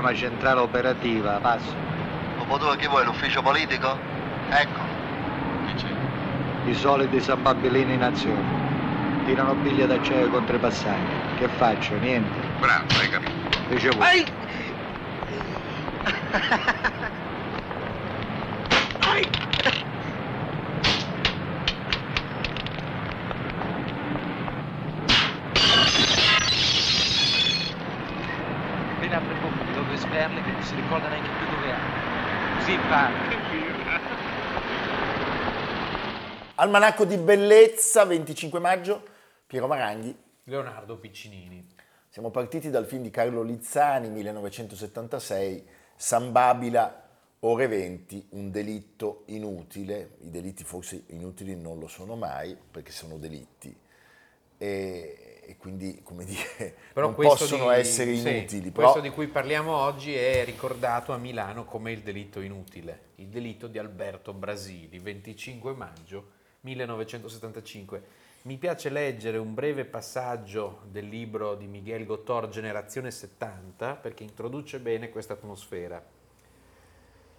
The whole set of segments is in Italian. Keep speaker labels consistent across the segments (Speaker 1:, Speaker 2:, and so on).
Speaker 1: Chiama centrale operativa, passo.
Speaker 2: Dopo tu che vuoi, l'ufficio politico? Ecco.
Speaker 1: I soliti sabbabilini in azione. Tirano biglie d'acciaio contro i passaggi. Che faccio? Niente.
Speaker 3: Bravo, hai capito.
Speaker 1: Ricevuto.
Speaker 4: appena apre bocca di dove sperle che non si ricorda neanche più dove è. Così parla.
Speaker 5: Almanacco di Bellezza, 25 maggio, Piero Maranghi.
Speaker 6: Leonardo Piccinini.
Speaker 5: Siamo partiti dal film di Carlo Lizzani, 1976, San Babila, ore 20, un delitto inutile. I delitti forse inutili non lo sono mai, perché sono delitti. E, e quindi, come dire, non
Speaker 6: questo
Speaker 5: possono
Speaker 6: di-
Speaker 5: essere
Speaker 6: sì,
Speaker 5: inutili.
Speaker 6: questo
Speaker 5: però-
Speaker 6: di cui parliamo oggi è ricordato a Milano come il delitto inutile, il delitto di Alberto Brasili, 25 maggio 1975. Mi piace leggere un breve passaggio del libro di Miguel Gottor, Generazione 70, perché introduce bene questa atmosfera.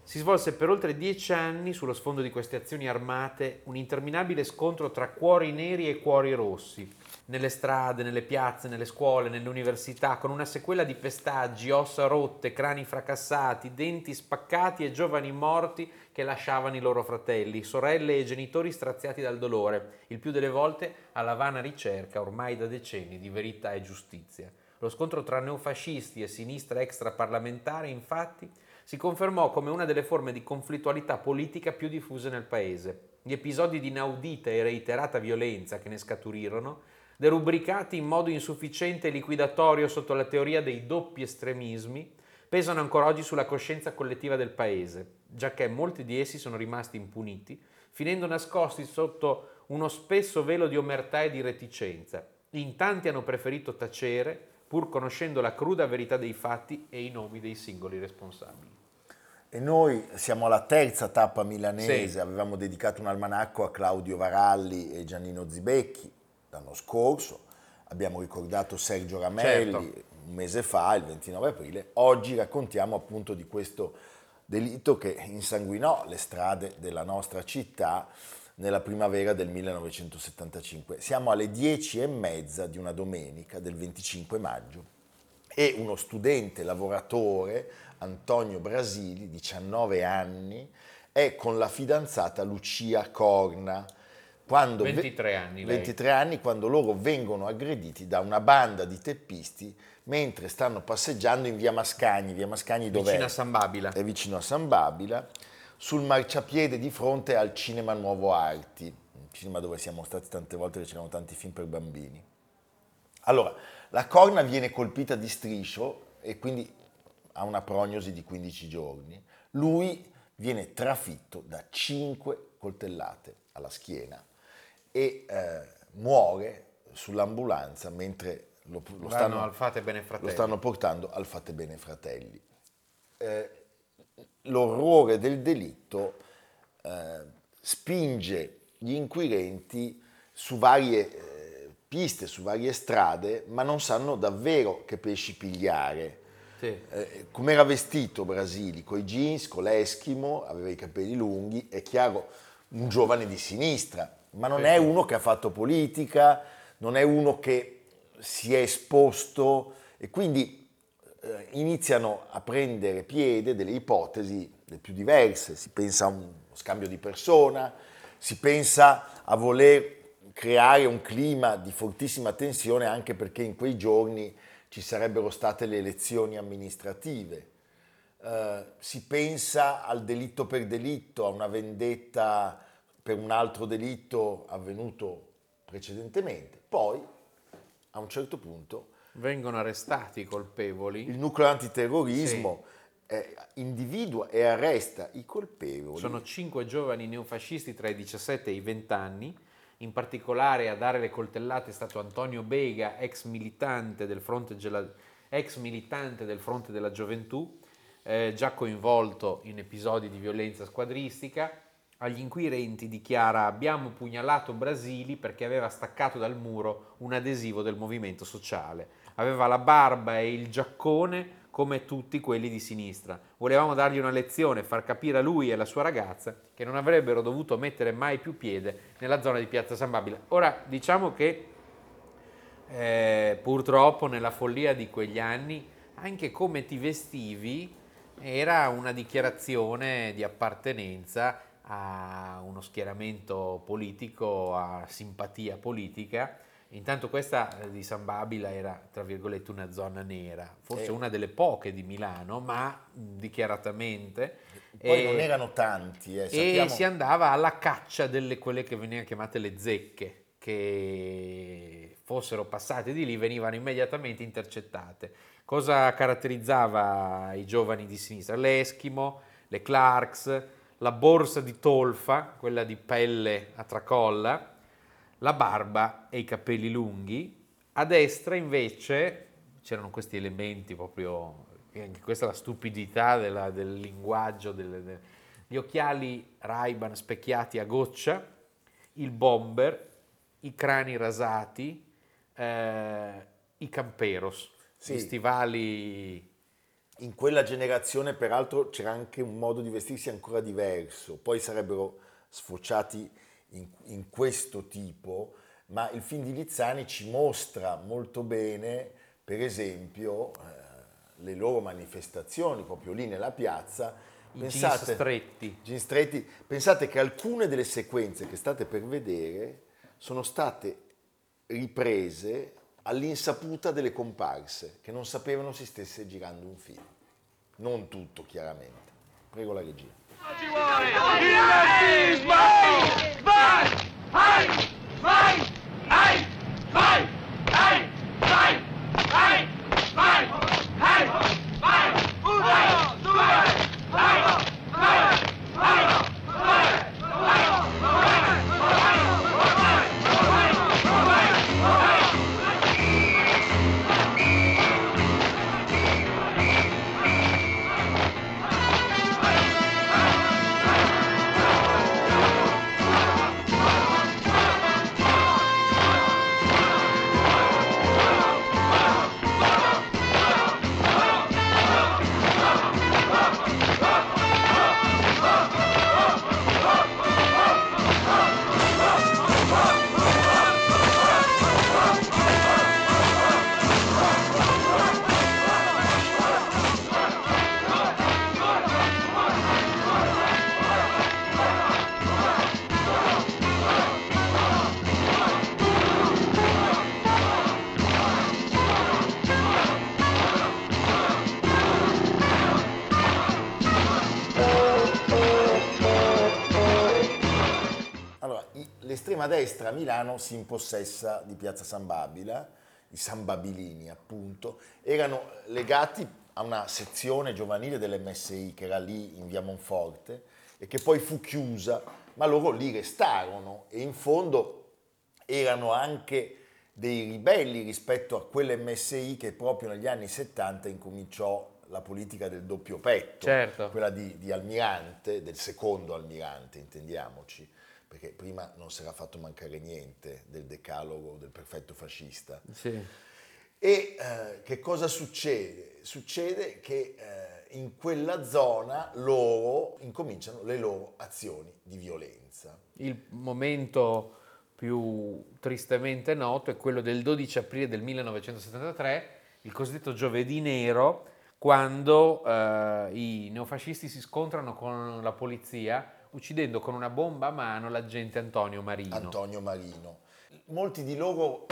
Speaker 6: Si svolse per oltre dieci anni, sullo sfondo di queste azioni armate, un interminabile scontro tra cuori neri e cuori rossi, nelle strade, nelle piazze, nelle scuole, nelle università, con una sequela di pestaggi, ossa rotte, crani fracassati, denti spaccati e giovani morti che lasciavano i loro fratelli, sorelle e genitori straziati dal dolore, il più delle volte alla vana ricerca, ormai da decenni, di verità e giustizia. Lo scontro tra neofascisti e sinistra extraparlamentare, infatti, si confermò come una delle forme di conflittualità politica più diffuse nel paese. Gli episodi di inaudita e reiterata violenza che ne scaturirono, derubricati in modo insufficiente e liquidatorio sotto la teoria dei doppi estremismi, pesano ancora oggi sulla coscienza collettiva del paese, giacché molti di essi sono rimasti impuniti, finendo nascosti sotto uno spesso velo di omertà e di reticenza. In tanti hanno preferito tacere, pur conoscendo la cruda verità dei fatti e i nomi dei singoli responsabili.
Speaker 5: E noi siamo alla terza tappa milanese,
Speaker 6: Sì.
Speaker 5: avevamo dedicato un almanacco a Claudio Varalli e Giannino Zibecchi l'anno scorso, abbiamo ricordato Sergio Ramelli
Speaker 6: Certo.
Speaker 5: un mese fa, il 29 aprile, oggi raccontiamo appunto di questo delitto che insanguinò le strade della nostra città nella primavera del 1975. Siamo alle 10 e mezza di una domenica del 25 maggio e uno studente lavoratore, Antonio Brasili, 19 anni, è con la fidanzata Lucia Corna. Quando ve-
Speaker 6: 23 anni lei.
Speaker 5: 23 anni, quando loro vengono aggrediti da una banda di teppisti mentre stanno passeggiando in via Mascagni. Via Mascagni dov'è?
Speaker 6: Vicino a San Babila.
Speaker 5: È vicino a San Babila, sul marciapiede di fronte al Cinema Nuovo Arti, un cinema dove siamo stati tante volte e c'erano tanti film per bambini. Allora, la corna viene colpita di striscio e quindi ha una prognosi di 15 giorni. Lui viene trafitto da 5 coltellate alla schiena e eh, muore sull'ambulanza mentre lo, lo stanno, lo stanno portando al Fate Bene Fratelli. Eh, l'orrore del delitto eh, spinge gli inquirenti su varie eh, piste, su varie strade, ma non sanno davvero che pesci pigliare.
Speaker 6: Sì.
Speaker 5: Eh, come era vestito Brasili? Con i jeans, con l'Eskimo, aveva i capelli lunghi, è chiaro, un giovane di sinistra, ma non è uno che ha fatto politica, non è uno che si è esposto e quindi eh, iniziano a prendere piede delle ipotesi le più diverse, si pensa a un scambio di persona, si pensa a voler creare un clima di fortissima tensione anche perché in quei giorni ci sarebbero state le elezioni amministrative. Eh, si pensa al delitto per delitto, a una vendetta per un altro delitto avvenuto precedentemente. Poi, a un certo punto,
Speaker 6: Vengono arrestati i colpevoli.
Speaker 5: il nucleo antiterrorismo eh, individua e arresta i colpevoli.
Speaker 6: Sono cinque giovani neofascisti tra i 17 e i 20 anni. In particolare a dare le coltellate è stato Antonio Bega, ex militante del Fronte, Gela- ex militante del Fronte della Gioventù, eh, già coinvolto in episodi di violenza squadristica. Agli inquirenti dichiara abbiamo pugnalato Brasili perché aveva staccato dal muro un adesivo del movimento sociale. Aveva la barba e il giaccone come tutti quelli di sinistra. Volevamo dargli una lezione, far capire a lui e alla sua ragazza che non avrebbero dovuto mettere mai più piede nella zona di Piazza San Babila. Ora, diciamo che eh, purtroppo nella follia di quegli anni, anche come ti vestivi era una dichiarazione di appartenenza a uno schieramento politico, a simpatia politica. Intanto questa eh, di San Babila era, tra virgolette, una zona nera, forse
Speaker 5: Eh.
Speaker 6: una delle poche di Milano, ma dichiaratamente.
Speaker 5: Poi
Speaker 6: E-
Speaker 5: non erano tanti, eh,
Speaker 6: e si andava alla caccia delle quelle che venivano chiamate le zecche, che fossero passate di lì venivano immediatamente intercettate. Cosa caratterizzava i giovani di sinistra? L'Eschimo, le Clarks, la borsa di tolfa, quella di pelle a tracolla, la barba e i capelli lunghi. A destra invece c'erano questi elementi proprio, anche questa è la stupidità della- del linguaggio, delle- de- gli occhiali Ray-Ban specchiati a goccia, il bomber, i crani rasati, eh, i camperos,
Speaker 5: Sì.
Speaker 6: gli stivali
Speaker 5: In quella generazione, peraltro, c'era anche un modo di vestirsi ancora diverso. Poi sarebbero sfociati in, in questo tipo, ma il film di Lizzani ci mostra molto bene, per esempio, eh, le loro manifestazioni proprio lì nella piazza.
Speaker 6: I jeans stretti.
Speaker 5: jeans stretti. Pensate che alcune delle sequenze che state per vedere sono state riprese all'insaputa delle comparse che non sapevano si stesse girando un film. Non tutto, chiaramente. Prego la regia. Allora, l'estrema destra a Milano si impossessa di Piazza San Babila, i Sambabilini appunto, erano legati a una sezione giovanile dell'MSI che era lì in via Monforte e che poi fu chiusa, ma loro lì restarono e in fondo erano anche dei ribelli rispetto a quell'MSI che proprio negli anni 70 incominciò la politica del doppio petto,
Speaker 6: Certo.
Speaker 5: quella di, di Almirante, del secondo Almirante, intendiamoci, perché prima non si era fatto mancare niente del decalogo del perfetto fascista.
Speaker 6: Sì.
Speaker 5: E eh, che cosa succede? Succede che eh, in quella zona loro incominciano le loro azioni di violenza.
Speaker 6: Il momento più tristemente noto è quello del 12 aprile del 1973, il cosiddetto giovedì nero, quando eh, i neofascisti si scontrano con la polizia uccidendo con una bomba a mano l'agente Antonio Marino.
Speaker 5: Antonio Marino. Molti di loro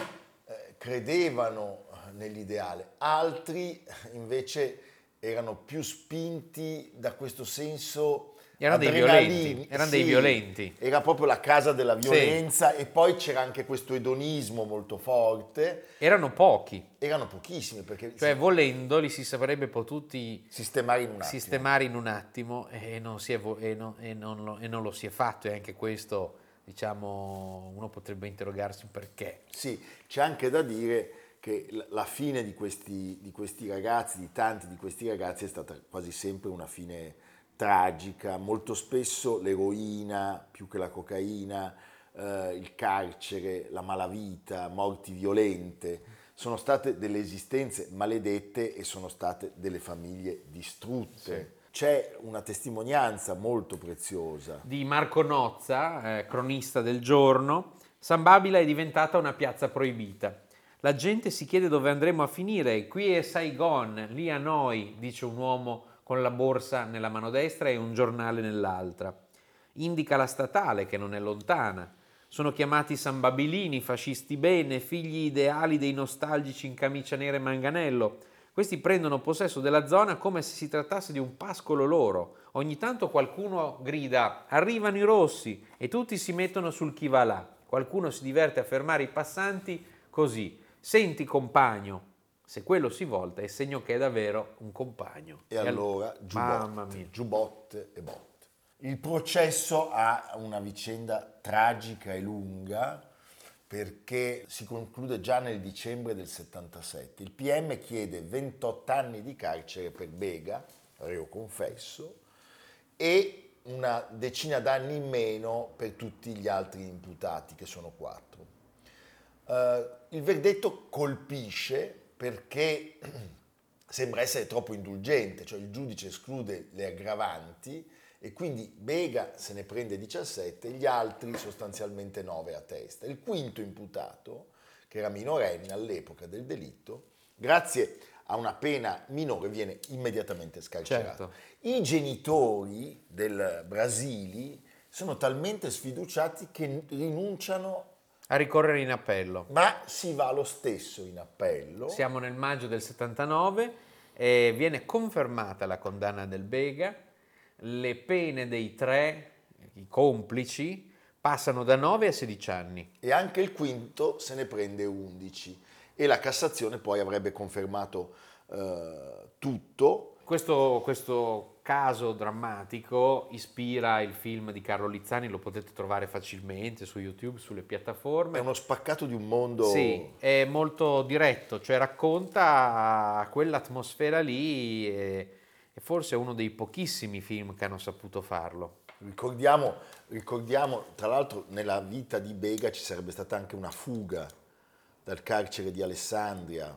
Speaker 5: eh, credevano nell'ideale, altri invece erano più spinti da questo senso
Speaker 6: Erano dei violenti, erano dei violenti.
Speaker 5: Era proprio la casa della violenza e poi c'era anche questo edonismo molto forte.
Speaker 6: Erano pochi,
Speaker 5: Erano pochissimi perché
Speaker 6: cioè
Speaker 5: si-
Speaker 6: volendo li si sarebbe potuti
Speaker 5: sistemare in un attimo.
Speaker 6: sistemare in un attimo e non, si è e non- e non lo, e non lo si è fatto e anche questo, diciamo, uno potrebbe interrogarsi perché.
Speaker 5: Sì, c'è anche da dire che la fine di questi, di questi ragazzi, di tanti di questi ragazzi, è stata quasi sempre una fine tragica. Molto spesso l'eroina più che la cocaina, eh, il carcere, la malavita, morti violente, sono state delle esistenze maledette e sono state delle famiglie distrutte. C'è una testimonianza molto preziosa.
Speaker 6: Di Marco Nozza, eh, cronista del giorno, San Babila è diventata una piazza proibita. La gente si chiede dove andremo a finire. Qui è Saigon, lì a noi, dice un uomo con la borsa nella mano destra e un giornale nell'altra. Indica la statale che non è lontana. Sono chiamati Sambabilini, fascisti bene, figli ideali dei nostalgici in camicia nera e manganello. Questi prendono possesso della zona come se si trattasse di un pascolo loro. Ogni tanto qualcuno grida arrivano i rossi e tutti si mettono sul chi va là. Qualcuno si diverte a fermare i passanti così. Senti compagno, se quello si volta è segno che è davvero un compagno.
Speaker 5: E allora
Speaker 6: Mamma
Speaker 5: giubbotte, giubbotte e botte. Il processo ha una vicenda tragica e lunga perché si conclude già nel dicembre del 77. Il PM chiede 28 anni di carcere per Bega, reo confesso, e una decina d'anni in meno per tutti gli altri imputati, che sono quattro. Eh, il verdetto colpisce perché sembra essere troppo indulgente, cioè il giudice esclude le aggravanti e quindi Bega se ne prende 17, gli altri sostanzialmente 9 a testa. Il quinto imputato, che era minorenne all'epoca del delitto, grazie a una pena minore viene immediatamente scarcerato.
Speaker 6: Certo.
Speaker 5: I genitori del Brasili sono talmente sfiduciati che rinunciano,
Speaker 6: A ricorrere in appello.
Speaker 5: ma si va lo stesso in appello.
Speaker 6: Siamo nel maggio del 79 e viene confermata la condanna del Bega, le pene dei tre, i complici, passano da 9 a 16 anni.
Speaker 5: e anche il quinto se ne prende 11 e la Cassazione poi avrebbe confermato eh, tutto.
Speaker 6: Questo, questo caso drammatico ispira il film di Carlo Lizzani, lo potete trovare facilmente su YouTube, sulle
Speaker 5: È
Speaker 6: piattaforme.
Speaker 5: uno spaccato di un mondo
Speaker 6: Sì, è molto diretto, cioè racconta quell'atmosfera lì e, e forse è uno dei pochissimi film che hanno saputo farlo.
Speaker 5: Ricordiamo, ricordiamo, tra l'altro nella vita di Bega ci sarebbe stata anche una fuga dal carcere di Alessandria.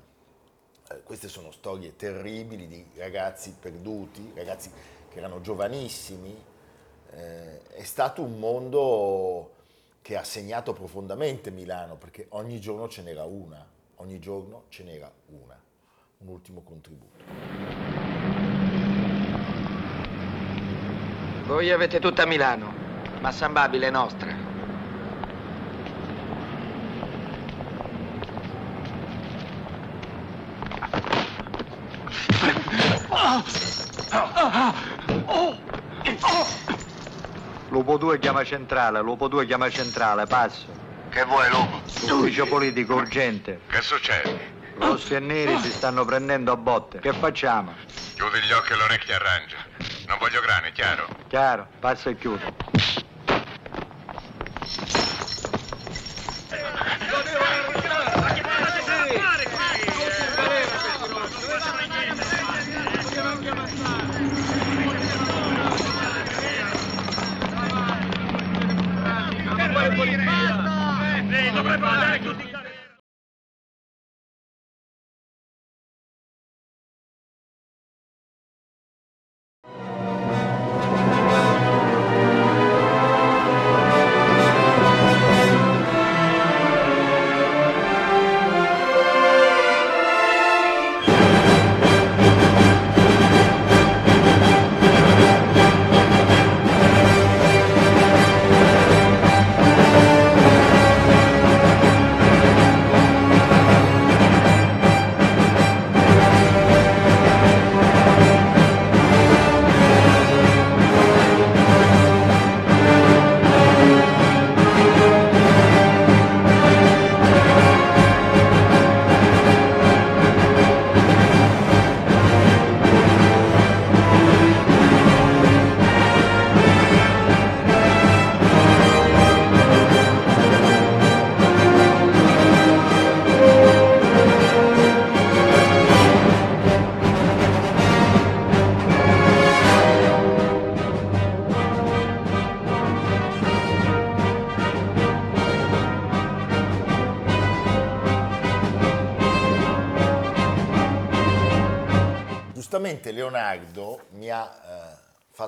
Speaker 5: Eh, queste sono storie terribili di ragazzi perduti, ragazzi che erano giovanissimi. Eh, è stato un mondo che ha segnato profondamente Milano perché ogni giorno ce n'era una, ogni giorno ce n'era una. Un ultimo contributo.
Speaker 1: Voi avete tutta Milano, ma San Babile è nostra. Lupo 2 chiama centrale, Lupo 2 chiama centrale, passo.
Speaker 2: Che vuoi, lupo?
Speaker 1: Ufficio politico urgente.
Speaker 3: Che succede?
Speaker 1: Rossi e neri si stanno prendendo a botte. Che facciamo?
Speaker 3: Chiudi gli occhi e l'orecchio arrangia. Non voglio grani, chiaro?
Speaker 1: Chiaro, passa e chiudo.
Speaker 5: colpo di retta. Andare tutti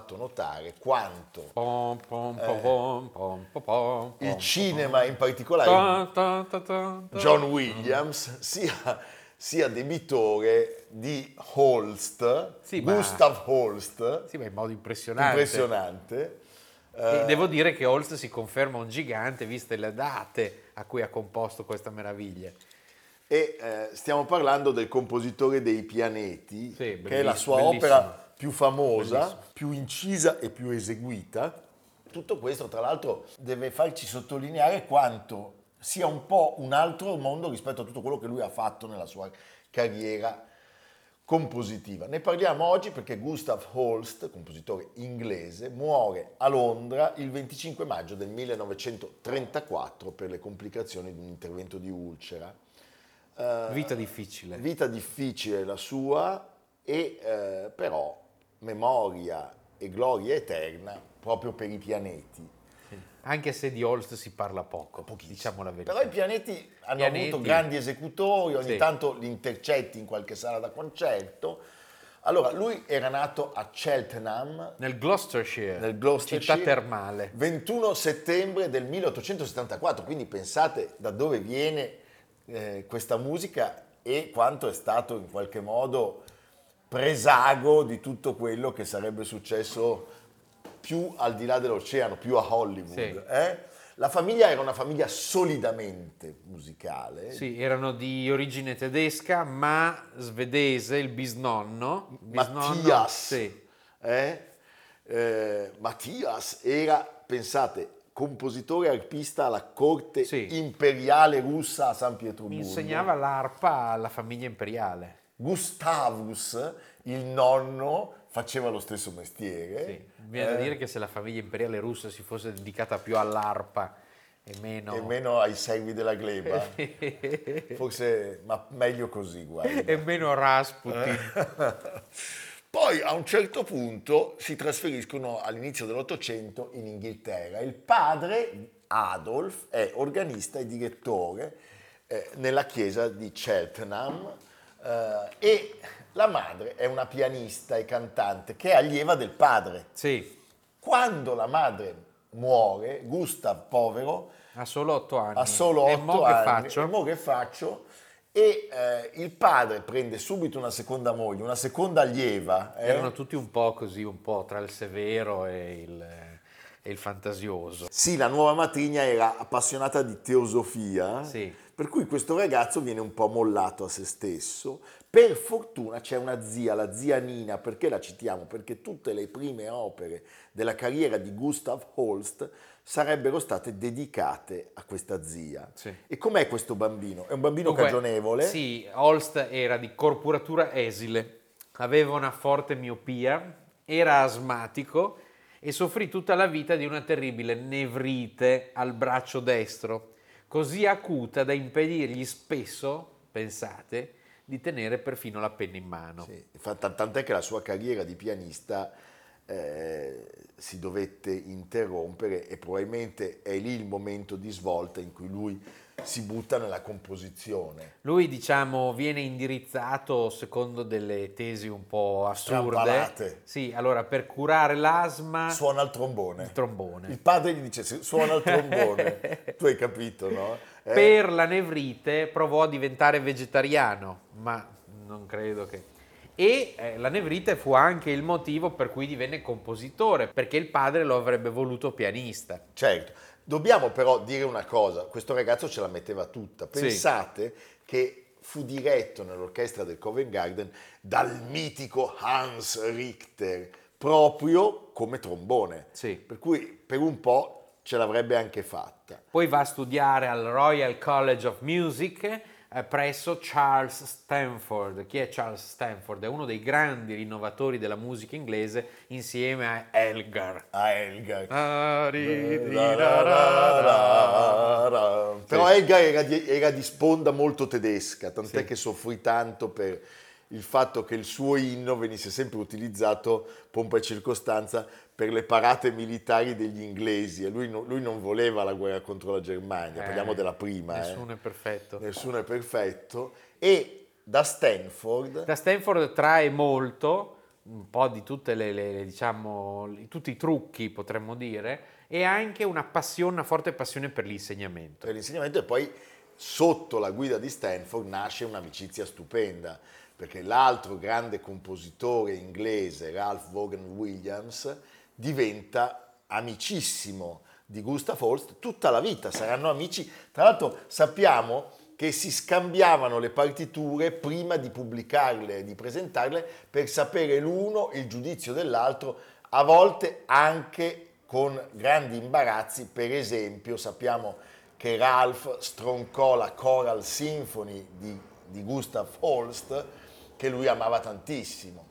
Speaker 5: fatto notare quanto
Speaker 6: pom,
Speaker 5: il cinema, in particolare. John Williams, sia, sia debitore di Holst,
Speaker 6: Sì,
Speaker 5: Gustav Holst,
Speaker 6: Sì, ma in modo impressionante.
Speaker 5: impressionante.
Speaker 6: E devo dire che Holst si conferma un gigante viste le date a cui ha composto questa meraviglia.
Speaker 5: E eh, stiamo parlando del compositore dei pianeti,
Speaker 6: Sì,
Speaker 5: che è la sua
Speaker 6: bellissimo.
Speaker 5: opera più famosa,
Speaker 6: Bellissimo.
Speaker 5: più incisa e più eseguita. Tutto questo, tra l'altro, deve farci sottolineare quanto sia un po' un altro mondo rispetto a tutto quello che lui ha fatto nella sua carriera compositiva. Ne parliamo oggi perché Gustav Holst, compositore inglese, muore a Londra il 25 maggio del 1934 per le complicazioni di un intervento di ulcera. Eh,
Speaker 6: Vita difficile.
Speaker 5: Vita difficile la sua, e eh, però memoria e gloria eterna proprio per i pianeti.
Speaker 6: Anche se di Holst si parla poco,
Speaker 5: Pochissimo.
Speaker 6: diciamo la verità.
Speaker 5: Però i pianeti hanno
Speaker 6: Pianeti.
Speaker 5: avuto grandi esecutori, ogni
Speaker 6: Sì.
Speaker 5: tanto li intercetti in qualche sala da concerto. Allora, lui era nato a Cheltenham,
Speaker 6: Nel Gloucestershire,
Speaker 5: nel Gloucestershire,
Speaker 6: città termale.
Speaker 5: 21 settembre del 1874, quindi pensate da dove viene eh, questa musica e quanto è stato in qualche modo presago di tutto quello che sarebbe successo più al di là dell'oceano, più a Hollywood.
Speaker 6: Sì.
Speaker 5: eh? La famiglia era una famiglia solidamente musicale.
Speaker 6: Sì, erano di origine tedesca, ma svedese, il bisnonno. Bisnonno,
Speaker 5: Mattias.
Speaker 6: Sì.
Speaker 5: eh? Eh, Mattias era, pensate, compositore arpista alla corte
Speaker 6: Sì.
Speaker 5: imperiale russa a San Pietroburgo.
Speaker 6: Mi insegnava l'arpa alla famiglia imperiale.
Speaker 5: Gustavus, il nonno, faceva lo stesso mestiere.
Speaker 6: Sì. Viene da
Speaker 5: eh,
Speaker 6: dire che se la famiglia imperiale russa si fosse dedicata più all'arpa e meno...
Speaker 5: E meno ai servi della gleba. Forse, ma meglio così, guarda.
Speaker 6: e meno Rasputin.
Speaker 5: Poi a un certo punto si trasferiscono all'inizio dell'Ottocento in Inghilterra. Il padre, Adolf, è organista e direttore eh, nella chiesa di Cheltenham eh, e la madre è una pianista e cantante che è allieva del padre.
Speaker 6: Sì,
Speaker 5: Quando la madre muore, Gustav, povero,
Speaker 6: ha solo otto anni.
Speaker 5: ha solo
Speaker 6: E
Speaker 5: 8
Speaker 6: mo
Speaker 5: anni.
Speaker 6: che faccio?
Speaker 5: E mo che faccio? E eh, il padre prende subito una seconda moglie, una seconda allieva. eh?
Speaker 6: Erano tutti un po' così, un po' tra il severo e il, e il fantasioso.
Speaker 5: Sì, la nuova matrigna era appassionata di teosofia,
Speaker 6: Sì.
Speaker 5: Per cui questo ragazzo viene un po' mollato a se stesso. Per fortuna c'è una zia, la zia Nina, perché la citiamo? Perché tutte le prime opere della carriera di Gustav Holst sarebbero state dedicate a questa zia.
Speaker 6: Sì.
Speaker 5: E com'è questo bambino? È un bambino
Speaker 6: Dunque,
Speaker 5: cagionevole?
Speaker 6: Sì, Holst era di corporatura esile, aveva una forte miopia, era asmatico e soffrì tutta la vita di una terribile nevrite al braccio destro, così acuta da impedirgli spesso, pensate, di tenere perfino la penna in mano.
Speaker 5: Sì, tant'è che la sua carriera di pianista eh, si dovette interrompere e probabilmente è lì il momento di svolta in cui lui si butta nella composizione.
Speaker 6: Lui, diciamo, viene indirizzato secondo delle tesi un po' assurde.
Speaker 5: Strampalate.
Speaker 6: Sì, allora per curare l'asma,
Speaker 5: Suona il trombone.
Speaker 6: il trombone.
Speaker 5: Il padre gli dice "Se- suona il trombone. tu hai capito, no? Eh,
Speaker 6: Per la nevrite provò a diventare vegetariano, ma non credo che... E eh, la nevrite fu anche il motivo per cui divenne compositore, perché il padre lo avrebbe voluto pianista.
Speaker 5: Certo, dobbiamo però dire una cosa, questo ragazzo ce la metteva tutta.
Speaker 6: Sì.
Speaker 5: Pensate che fu diretto nell'orchestra del Covent Garden dal mitico Hans Richter, proprio come trombone.
Speaker 6: Sì.
Speaker 5: Per cui per un po' ce l'avrebbe anche fatta.
Speaker 6: Poi va a studiare al Royal College of Music presso Charles Stanford. Chi è Charles Stanford? È uno dei grandi rinnovatori della musica inglese insieme a Elgar.
Speaker 5: A Elgar. Però. Elgar era di, era di sponda molto tedesca, tant'è
Speaker 6: Sì.
Speaker 5: che soffrì tanto per il fatto che il suo inno venisse sempre utilizzato, pompa e circostanza, per le parate militari degli inglesi e lui, no- lui non voleva la guerra contro la Germania,
Speaker 6: Eh,
Speaker 5: parliamo della prima. eh.
Speaker 6: Nessuno è perfetto.
Speaker 5: Nessuno è perfetto. E da Stanford,
Speaker 6: Da Stanford trae molto, un po' di tutte le, le- le, diciamo, tutti i trucchi potremmo dire, e anche una passione, una forte passione per l'insegnamento.
Speaker 5: per l'insegnamento e poi sotto la guida di Stanford nasce un'amicizia stupenda perché l'altro grande compositore inglese Ralph Vaughan Williams diventa amicissimo di Gustav Holst tutta la vita, saranno amici. Tra l'altro sappiamo che si scambiavano le partiture prima di pubblicarle e di presentarle per sapere l'uno il giudizio dell'altro, a volte anche con grandi imbarazzi, per esempio sappiamo che Ralph stroncò la Choral Symphony di, di Gustav Holst, che lui amava tantissimo.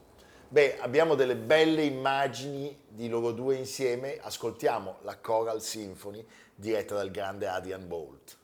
Speaker 5: Beh, abbiamo delle belle immagini di loro due insieme, ascoltiamo la Choral Symphony diretta dal grande Adrian Bolt.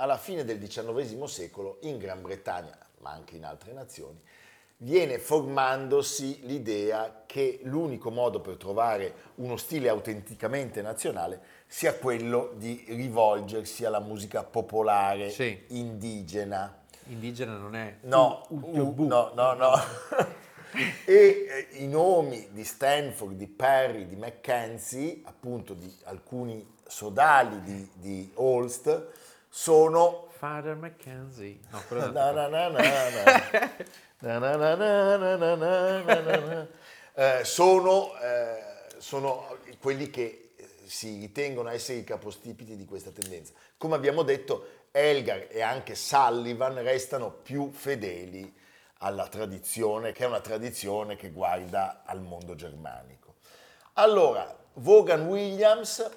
Speaker 5: Alla fine del XIX secolo in Gran Bretagna, ma anche in altre nazioni, viene formandosi l'idea che l'unico modo per trovare uno stile autenticamente nazionale sia quello di rivolgersi alla musica popolare,
Speaker 6: Sì.
Speaker 5: indigena.
Speaker 6: Indigena non è
Speaker 5: No,
Speaker 6: u-
Speaker 5: u- no, no, no. e eh, i nomi di Stanford, di Perry, di Mackenzie, appunto di alcuni sodali di, di Holst, sono...
Speaker 6: Father McKenzie. No,
Speaker 5: na, na, na, na, na. sono quelli che eh, si ritengono essere i capostipiti di questa tendenza. Come abbiamo detto, Elgar e anche Sullivan restano più fedeli alla tradizione, che è una tradizione che guarda al mondo germanico. Allora, Vaughan Williams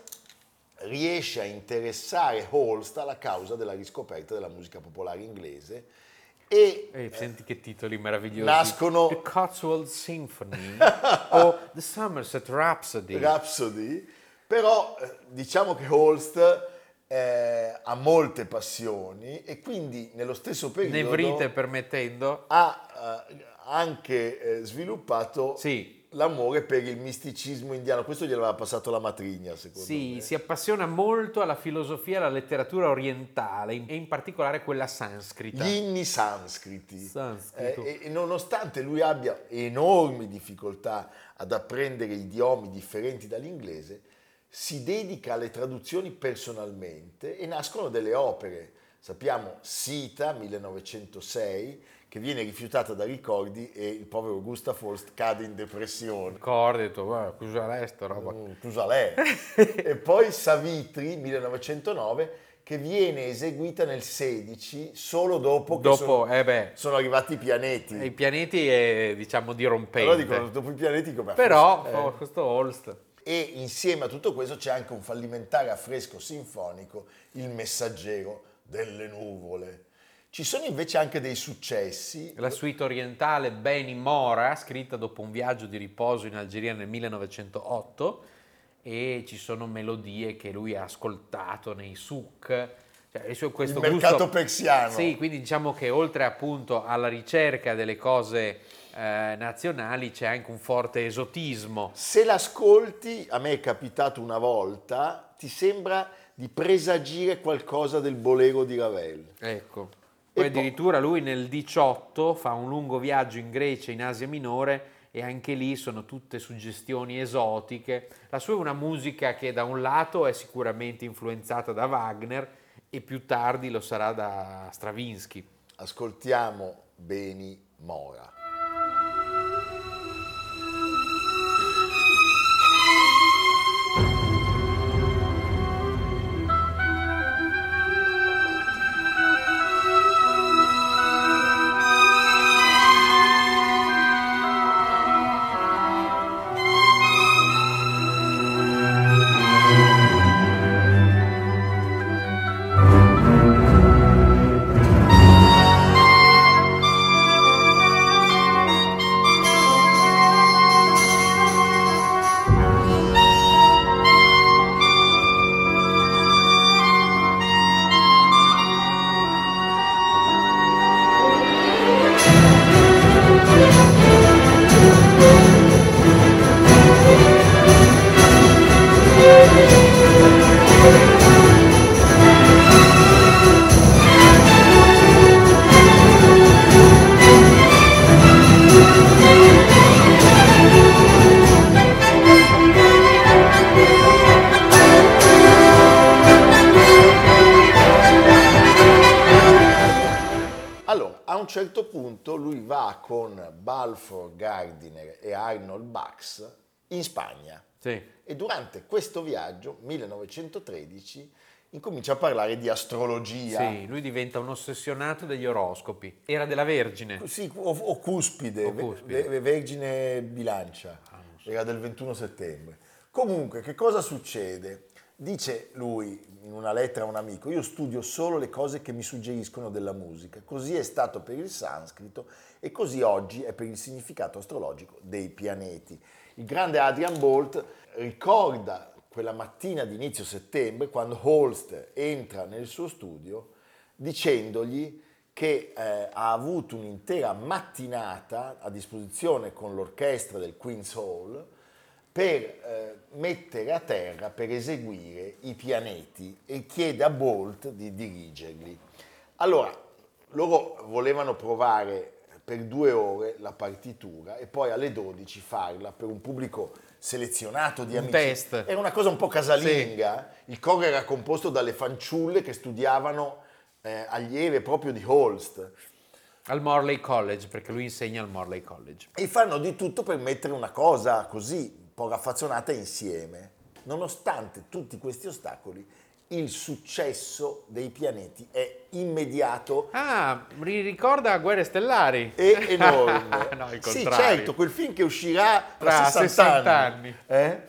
Speaker 5: riesce a interessare Holst alla causa della riscoperta della musica popolare inglese e
Speaker 6: Eh, senti che titoli meravigliosi.
Speaker 5: Nascono-
Speaker 6: The Cotswold Symphony o The Somerset Rhapsody.
Speaker 5: Rhapsody, però eh, diciamo che Holst eh, ha molte passioni e quindi nello stesso periodo
Speaker 6: Nevrite permettendo.
Speaker 5: ha eh, anche eh, sviluppato
Speaker 6: Sì.
Speaker 5: L'amore per il misticismo indiano. Questo gliel'aveva passato la matrigna, secondo
Speaker 6: Sì,
Speaker 5: me.
Speaker 6: si appassiona molto alla filosofia e alla letteratura orientale, e in particolare quella sanscrita.
Speaker 5: Gli inni sanscriti. Eh, e nonostante lui abbia enormi difficoltà ad apprendere idiomi differenti dall'inglese, si dedica alle traduzioni personalmente e nascono delle opere. Sappiamo Sita, 1906, che viene rifiutata da ricordi e il povero Gustav Holst cade in depressione.
Speaker 6: Ricordi, ho detto, "Guarda, cosa è sta roba?
Speaker 5: Mm, Cosa lei? e poi Savitri 1909 che viene eseguita nel 16 solo dopo che
Speaker 6: Dopo,
Speaker 5: sono,
Speaker 6: eh beh,
Speaker 5: sono arrivati i pianeti.
Speaker 6: i pianeti è diciamo dirompente.
Speaker 5: allora dicono dopo i pianeti come
Speaker 6: Però
Speaker 5: forse-
Speaker 6: oh, questo Holst.
Speaker 5: E insieme a tutto questo c'è anche un fallimentare affresco sinfonico, Il messaggero delle nuvole. Ci sono invece anche dei successi.
Speaker 6: La suite orientale Beni Mora, scritta dopo un viaggio di riposo in Algeria nel 1908 e ci sono melodie che lui ha ascoltato nei souk. Cioè, il suo- questo
Speaker 5: Il mercato
Speaker 6: gusto-
Speaker 5: persiano.
Speaker 6: Sì, quindi diciamo che oltre appunto alla ricerca delle cose eh, nazionali c'è anche un forte esotismo.
Speaker 5: Se l'ascolti, a me è capitato una volta, ti sembra di presagire qualcosa del bolero di Ravel.
Speaker 6: Ecco.
Speaker 5: E
Speaker 6: Poi
Speaker 5: poi-
Speaker 6: addirittura lui nel 18 fa un lungo viaggio in Grecia e in Asia Minore e anche lì sono tutte suggestioni esotiche. La sua è una musica che da un lato è sicuramente influenzata da Wagner e più tardi lo sarà da Stravinsky.
Speaker 5: Ascoltiamo Beni Mora. Allora, a un certo punto lui va con Balfour Gardiner e Arnold Bax in Spagna
Speaker 6: Sì.
Speaker 5: e durante questo viaggio, 1913, incomincia a parlare di astrologia.
Speaker 6: Sì, lui diventa un ossessionato degli oroscopi. Era della Vergine.
Speaker 5: Sì, o, o cuspide,
Speaker 6: O cuspide. Ah,
Speaker 5: ve- ve- Vergine Bilancia, era del 21 settembre. Comunque, che cosa succede? Dice lui in una lettera a un amico, io studio solo le cose che mi suggeriscono della musica, così è stato per il sanscrito e così oggi è per il significato astrologico dei pianeti. Il grande Adrian Bolt ricorda quella mattina di inizio settembre quando Holst entra nel suo studio dicendogli che eh, ha avuto un'intera mattinata a disposizione con l'orchestra del Queen's Hall per eh, mettere a terra, per eseguire i pianeti e chiede a Bolt di dirigerli. Allora, loro volevano provare per due ore la partitura e poi alle 12 farla per un pubblico selezionato di
Speaker 6: Un
Speaker 5: amici.
Speaker 6: test.
Speaker 5: Era una cosa un po' casalinga. Il coro era composto dalle fanciulle che studiavano eh, allieve proprio di Holst
Speaker 6: Al Morley College, perché lui insegna al Morley College.
Speaker 5: e fanno di tutto per mettere una cosa così un po' raffazzonata insieme. Nonostante tutti questi ostacoli, il successo dei pianeti è immediato
Speaker 6: Ah, mi ricorda Guerre Stellari.
Speaker 5: e enorme.
Speaker 6: no, il
Speaker 5: sì, certo, quel film che uscirà tra,
Speaker 6: Tra
Speaker 5: 60,
Speaker 6: 60
Speaker 5: anni.
Speaker 6: anni.
Speaker 5: eh?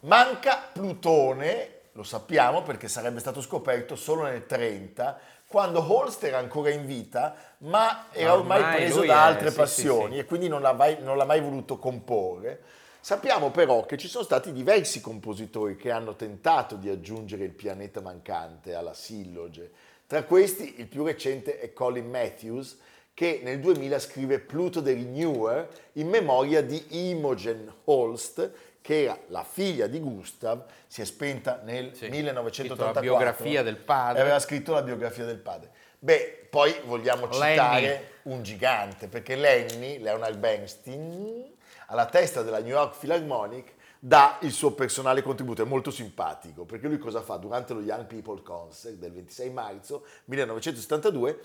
Speaker 5: Manca Plutone, lo sappiamo perché sarebbe stato scoperto solo nel 30, quando Holst era ancora in vita, ma era ormai,
Speaker 6: Ormai
Speaker 5: preso da
Speaker 6: è-
Speaker 5: altre
Speaker 6: sì,
Speaker 5: passioni
Speaker 6: sì, sì.
Speaker 5: e quindi non l'ha, mai, non l'ha mai voluto comporre. Sappiamo però che ci sono stati diversi compositori che hanno tentato di aggiungere il pianeta mancante alla silloge. Tra questi il più recente è Colin Matthews, che nel 2000 scrive Pluto the Renewer in memoria di Imogen Holst, che era la figlia di Gustav, si è spenta nel
Speaker 6: Sì,
Speaker 5: 1984.
Speaker 6: scritto la biografia del padre.
Speaker 5: Aveva scritto la biografia del padre. Beh, poi vogliamo
Speaker 6: Lenny.
Speaker 5: citare un gigante, perché Lenny, Leonard Bernstein, alla testa della New York Philharmonic, dà il suo personale contributo, è molto simpatico, perché lui cosa fa? Durante lo Young People Concert del 26 marzo 1972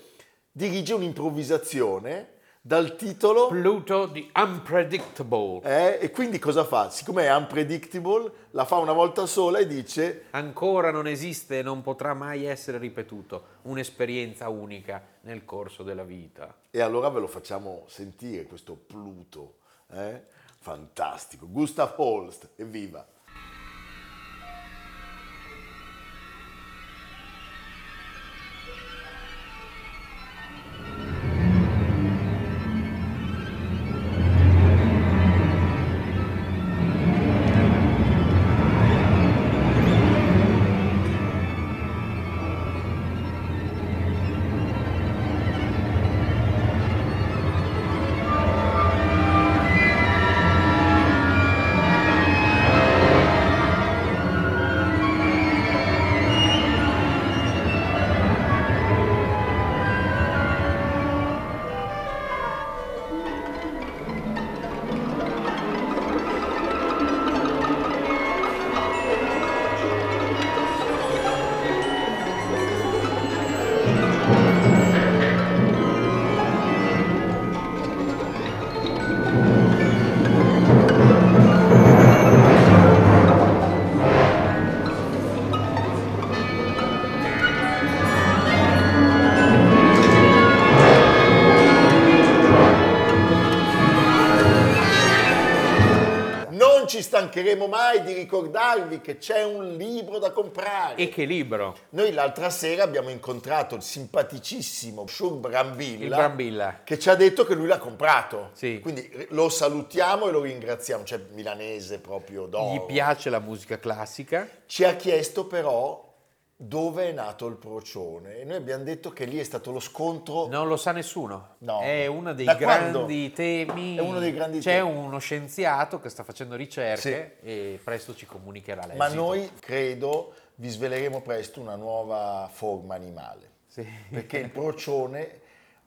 Speaker 5: dirige un'improvvisazione dal titolo...
Speaker 6: Pluto the Unpredictable.
Speaker 5: eh, e quindi cosa fa? Siccome è unpredictable, la fa una volta sola e dice
Speaker 6: Ancora non esiste e non potrà mai essere ripetuto. Un'esperienza unica nel corso della vita.
Speaker 5: E allora ve lo facciamo sentire questo Pluto. Eh? Fantastico. Gustav Holst, evviva! Stancheremo mai di ricordarvi che c'è un libro da comprare.
Speaker 6: E che libro?
Speaker 5: Noi l'altra sera abbiamo incontrato il simpaticissimo Shur Brambilla,
Speaker 6: Il Brambilla.
Speaker 5: che ci ha detto che lui l'ha comprato.
Speaker 6: Sì.
Speaker 5: Quindi lo salutiamo e lo ringraziamo, cioè milanese proprio d'oro.
Speaker 6: Gli piace la musica classica?
Speaker 5: Ci ha chiesto però dove è nato il procione e noi abbiamo detto che lì è stato lo scontro
Speaker 6: Non lo sa nessuno.
Speaker 5: No.
Speaker 6: È uno dei
Speaker 5: Da quando?
Speaker 6: grandi temi.
Speaker 5: È uno dei grandi
Speaker 6: C'è
Speaker 5: temi.
Speaker 6: uno scienziato che sta facendo ricerche e presto ci comunicherà l'esito.
Speaker 5: ma noi credo vi sveleremo presto una nuova forma animale
Speaker 6: Sì.
Speaker 5: perché il procione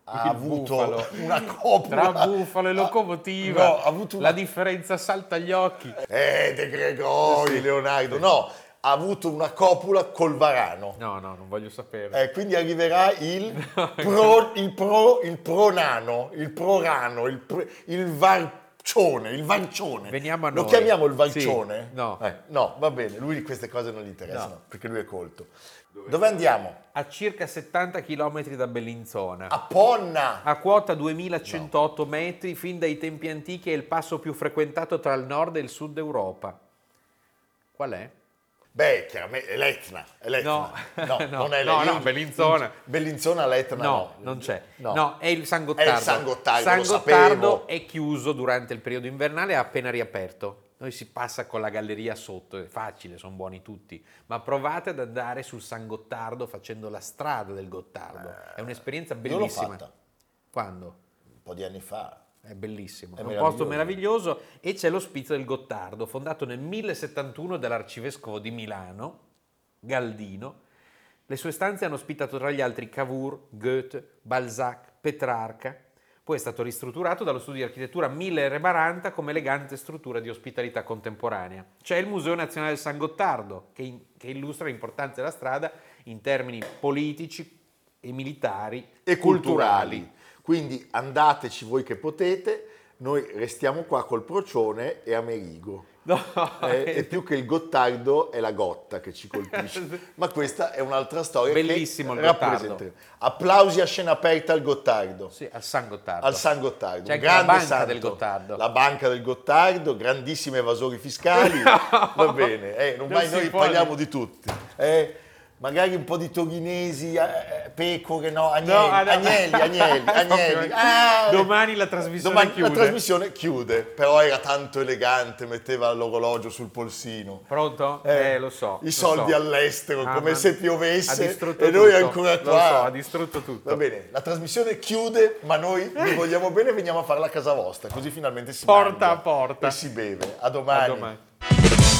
Speaker 5: ha
Speaker 6: Il
Speaker 5: avuto
Speaker 6: bufalo.
Speaker 5: una copula
Speaker 6: Tra bufalo e locomotiva.
Speaker 5: no, ha avuto una
Speaker 6: La differenza salta agli occhi.
Speaker 5: eh De Gregori Leonardo no ha avuto una copula col varano
Speaker 6: No, no, non voglio sapere.
Speaker 5: Eh, quindi arriverà il, pro, il, pro, il pronano, il prorano, il, pr- il varcione, il varcione.
Speaker 6: Veniamo a
Speaker 5: Lo
Speaker 6: noi.
Speaker 5: chiamiamo il varcione?
Speaker 6: Sì, no.
Speaker 5: Eh, no, va bene, lui queste cose non gli interessano,
Speaker 6: No.
Speaker 5: perché lui è colto. Dove andiamo?
Speaker 6: A circa 70 km da Bellinzona.
Speaker 5: A Ponna!
Speaker 6: A quota 2108 metri, fin dai tempi antichi è il passo più frequentato tra il nord e il sud Europa. Qual è?
Speaker 5: Beh, chiaramente è l'Etna. È l'Etna.
Speaker 6: No.
Speaker 5: no,
Speaker 6: No,
Speaker 5: non è
Speaker 6: no,
Speaker 5: l'Etna.
Speaker 6: no, Bellinzona.
Speaker 5: Bellinzona, l'Etna
Speaker 6: No,
Speaker 5: no.
Speaker 6: non c'è.
Speaker 5: No.
Speaker 6: No. è il San Gottardo.
Speaker 5: È il San Gottardo,
Speaker 6: San Gottardo è chiuso durante il periodo invernale, è appena riaperto. Noi si passa con la galleria sotto, è facile, sono buoni tutti. Ma provate ad andare sul San Gottardo facendo la strada del Gottardo. È un'esperienza
Speaker 5: Io l'ho
Speaker 6: bellissima.
Speaker 5: fatta
Speaker 6: Quando?
Speaker 5: un po' di anni fa.
Speaker 6: È bellissimo,
Speaker 5: È
Speaker 6: è, un posto meraviglioso e c'è l'Ospizio del Gottardo, fondato nel 1071 dall'arcivescovo di Milano, Galdino. Le sue stanze hanno ospitato tra gli altri Cavour, Goethe, Balzac, Petrarca. Poi è stato ristrutturato dallo studio di architettura Miller e Baranta come elegante struttura di ospitalità contemporanea. C'è il Museo Nazionale del San Gottardo, che, in- che illustra l'importanza della strada in termini politici e militari
Speaker 5: e culturali. Quindi andateci voi che potete, noi restiamo qua col procione e Amerigo.
Speaker 6: No,
Speaker 5: Eh, e più che il Gottardo è la gotta che ci colpisce. Ma questa è un'altra storia
Speaker 6: Bellissimo
Speaker 5: che
Speaker 6: il Gottardo.
Speaker 5: Applausi a scena aperta al Gottardo.
Speaker 6: Sì, al San Gottardo.
Speaker 5: Al San Gottardo,
Speaker 6: C'è la
Speaker 5: grande
Speaker 6: banca
Speaker 5: santo.
Speaker 6: del Gottardo.
Speaker 5: La banca del Gottardo, grandissimi evasori fiscali. Va bene, eh, non
Speaker 6: Non
Speaker 5: mai noi parliamo di tutti. Eh, magari un po' di torinesi, eh, pecore, no, agnelli,
Speaker 6: No, ah, no.
Speaker 5: agnelli, agnelli, agnelli. Ah,
Speaker 6: Domani la trasmissione
Speaker 5: domani
Speaker 6: chiude.
Speaker 5: La trasmissione chiude, però era tanto elegante, metteva l'orologio sul polsino.
Speaker 6: Pronto? Eh, lo so.
Speaker 5: I
Speaker 6: lo
Speaker 5: soldi
Speaker 6: so.
Speaker 5: all'estero,
Speaker 6: Ah,
Speaker 5: come se piovesse e noi
Speaker 6: tutto.
Speaker 5: ancora
Speaker 6: Lo
Speaker 5: qua.
Speaker 6: so, ha distrutto tutto.
Speaker 5: Va bene, la trasmissione chiude, ma noi vi vogliamo bene e veniamo a farla a casa vostra, così finalmente si
Speaker 6: Porta
Speaker 5: mangia
Speaker 6: a porta.
Speaker 5: e si beve. A
Speaker 6: A
Speaker 5: domani.
Speaker 6: domani.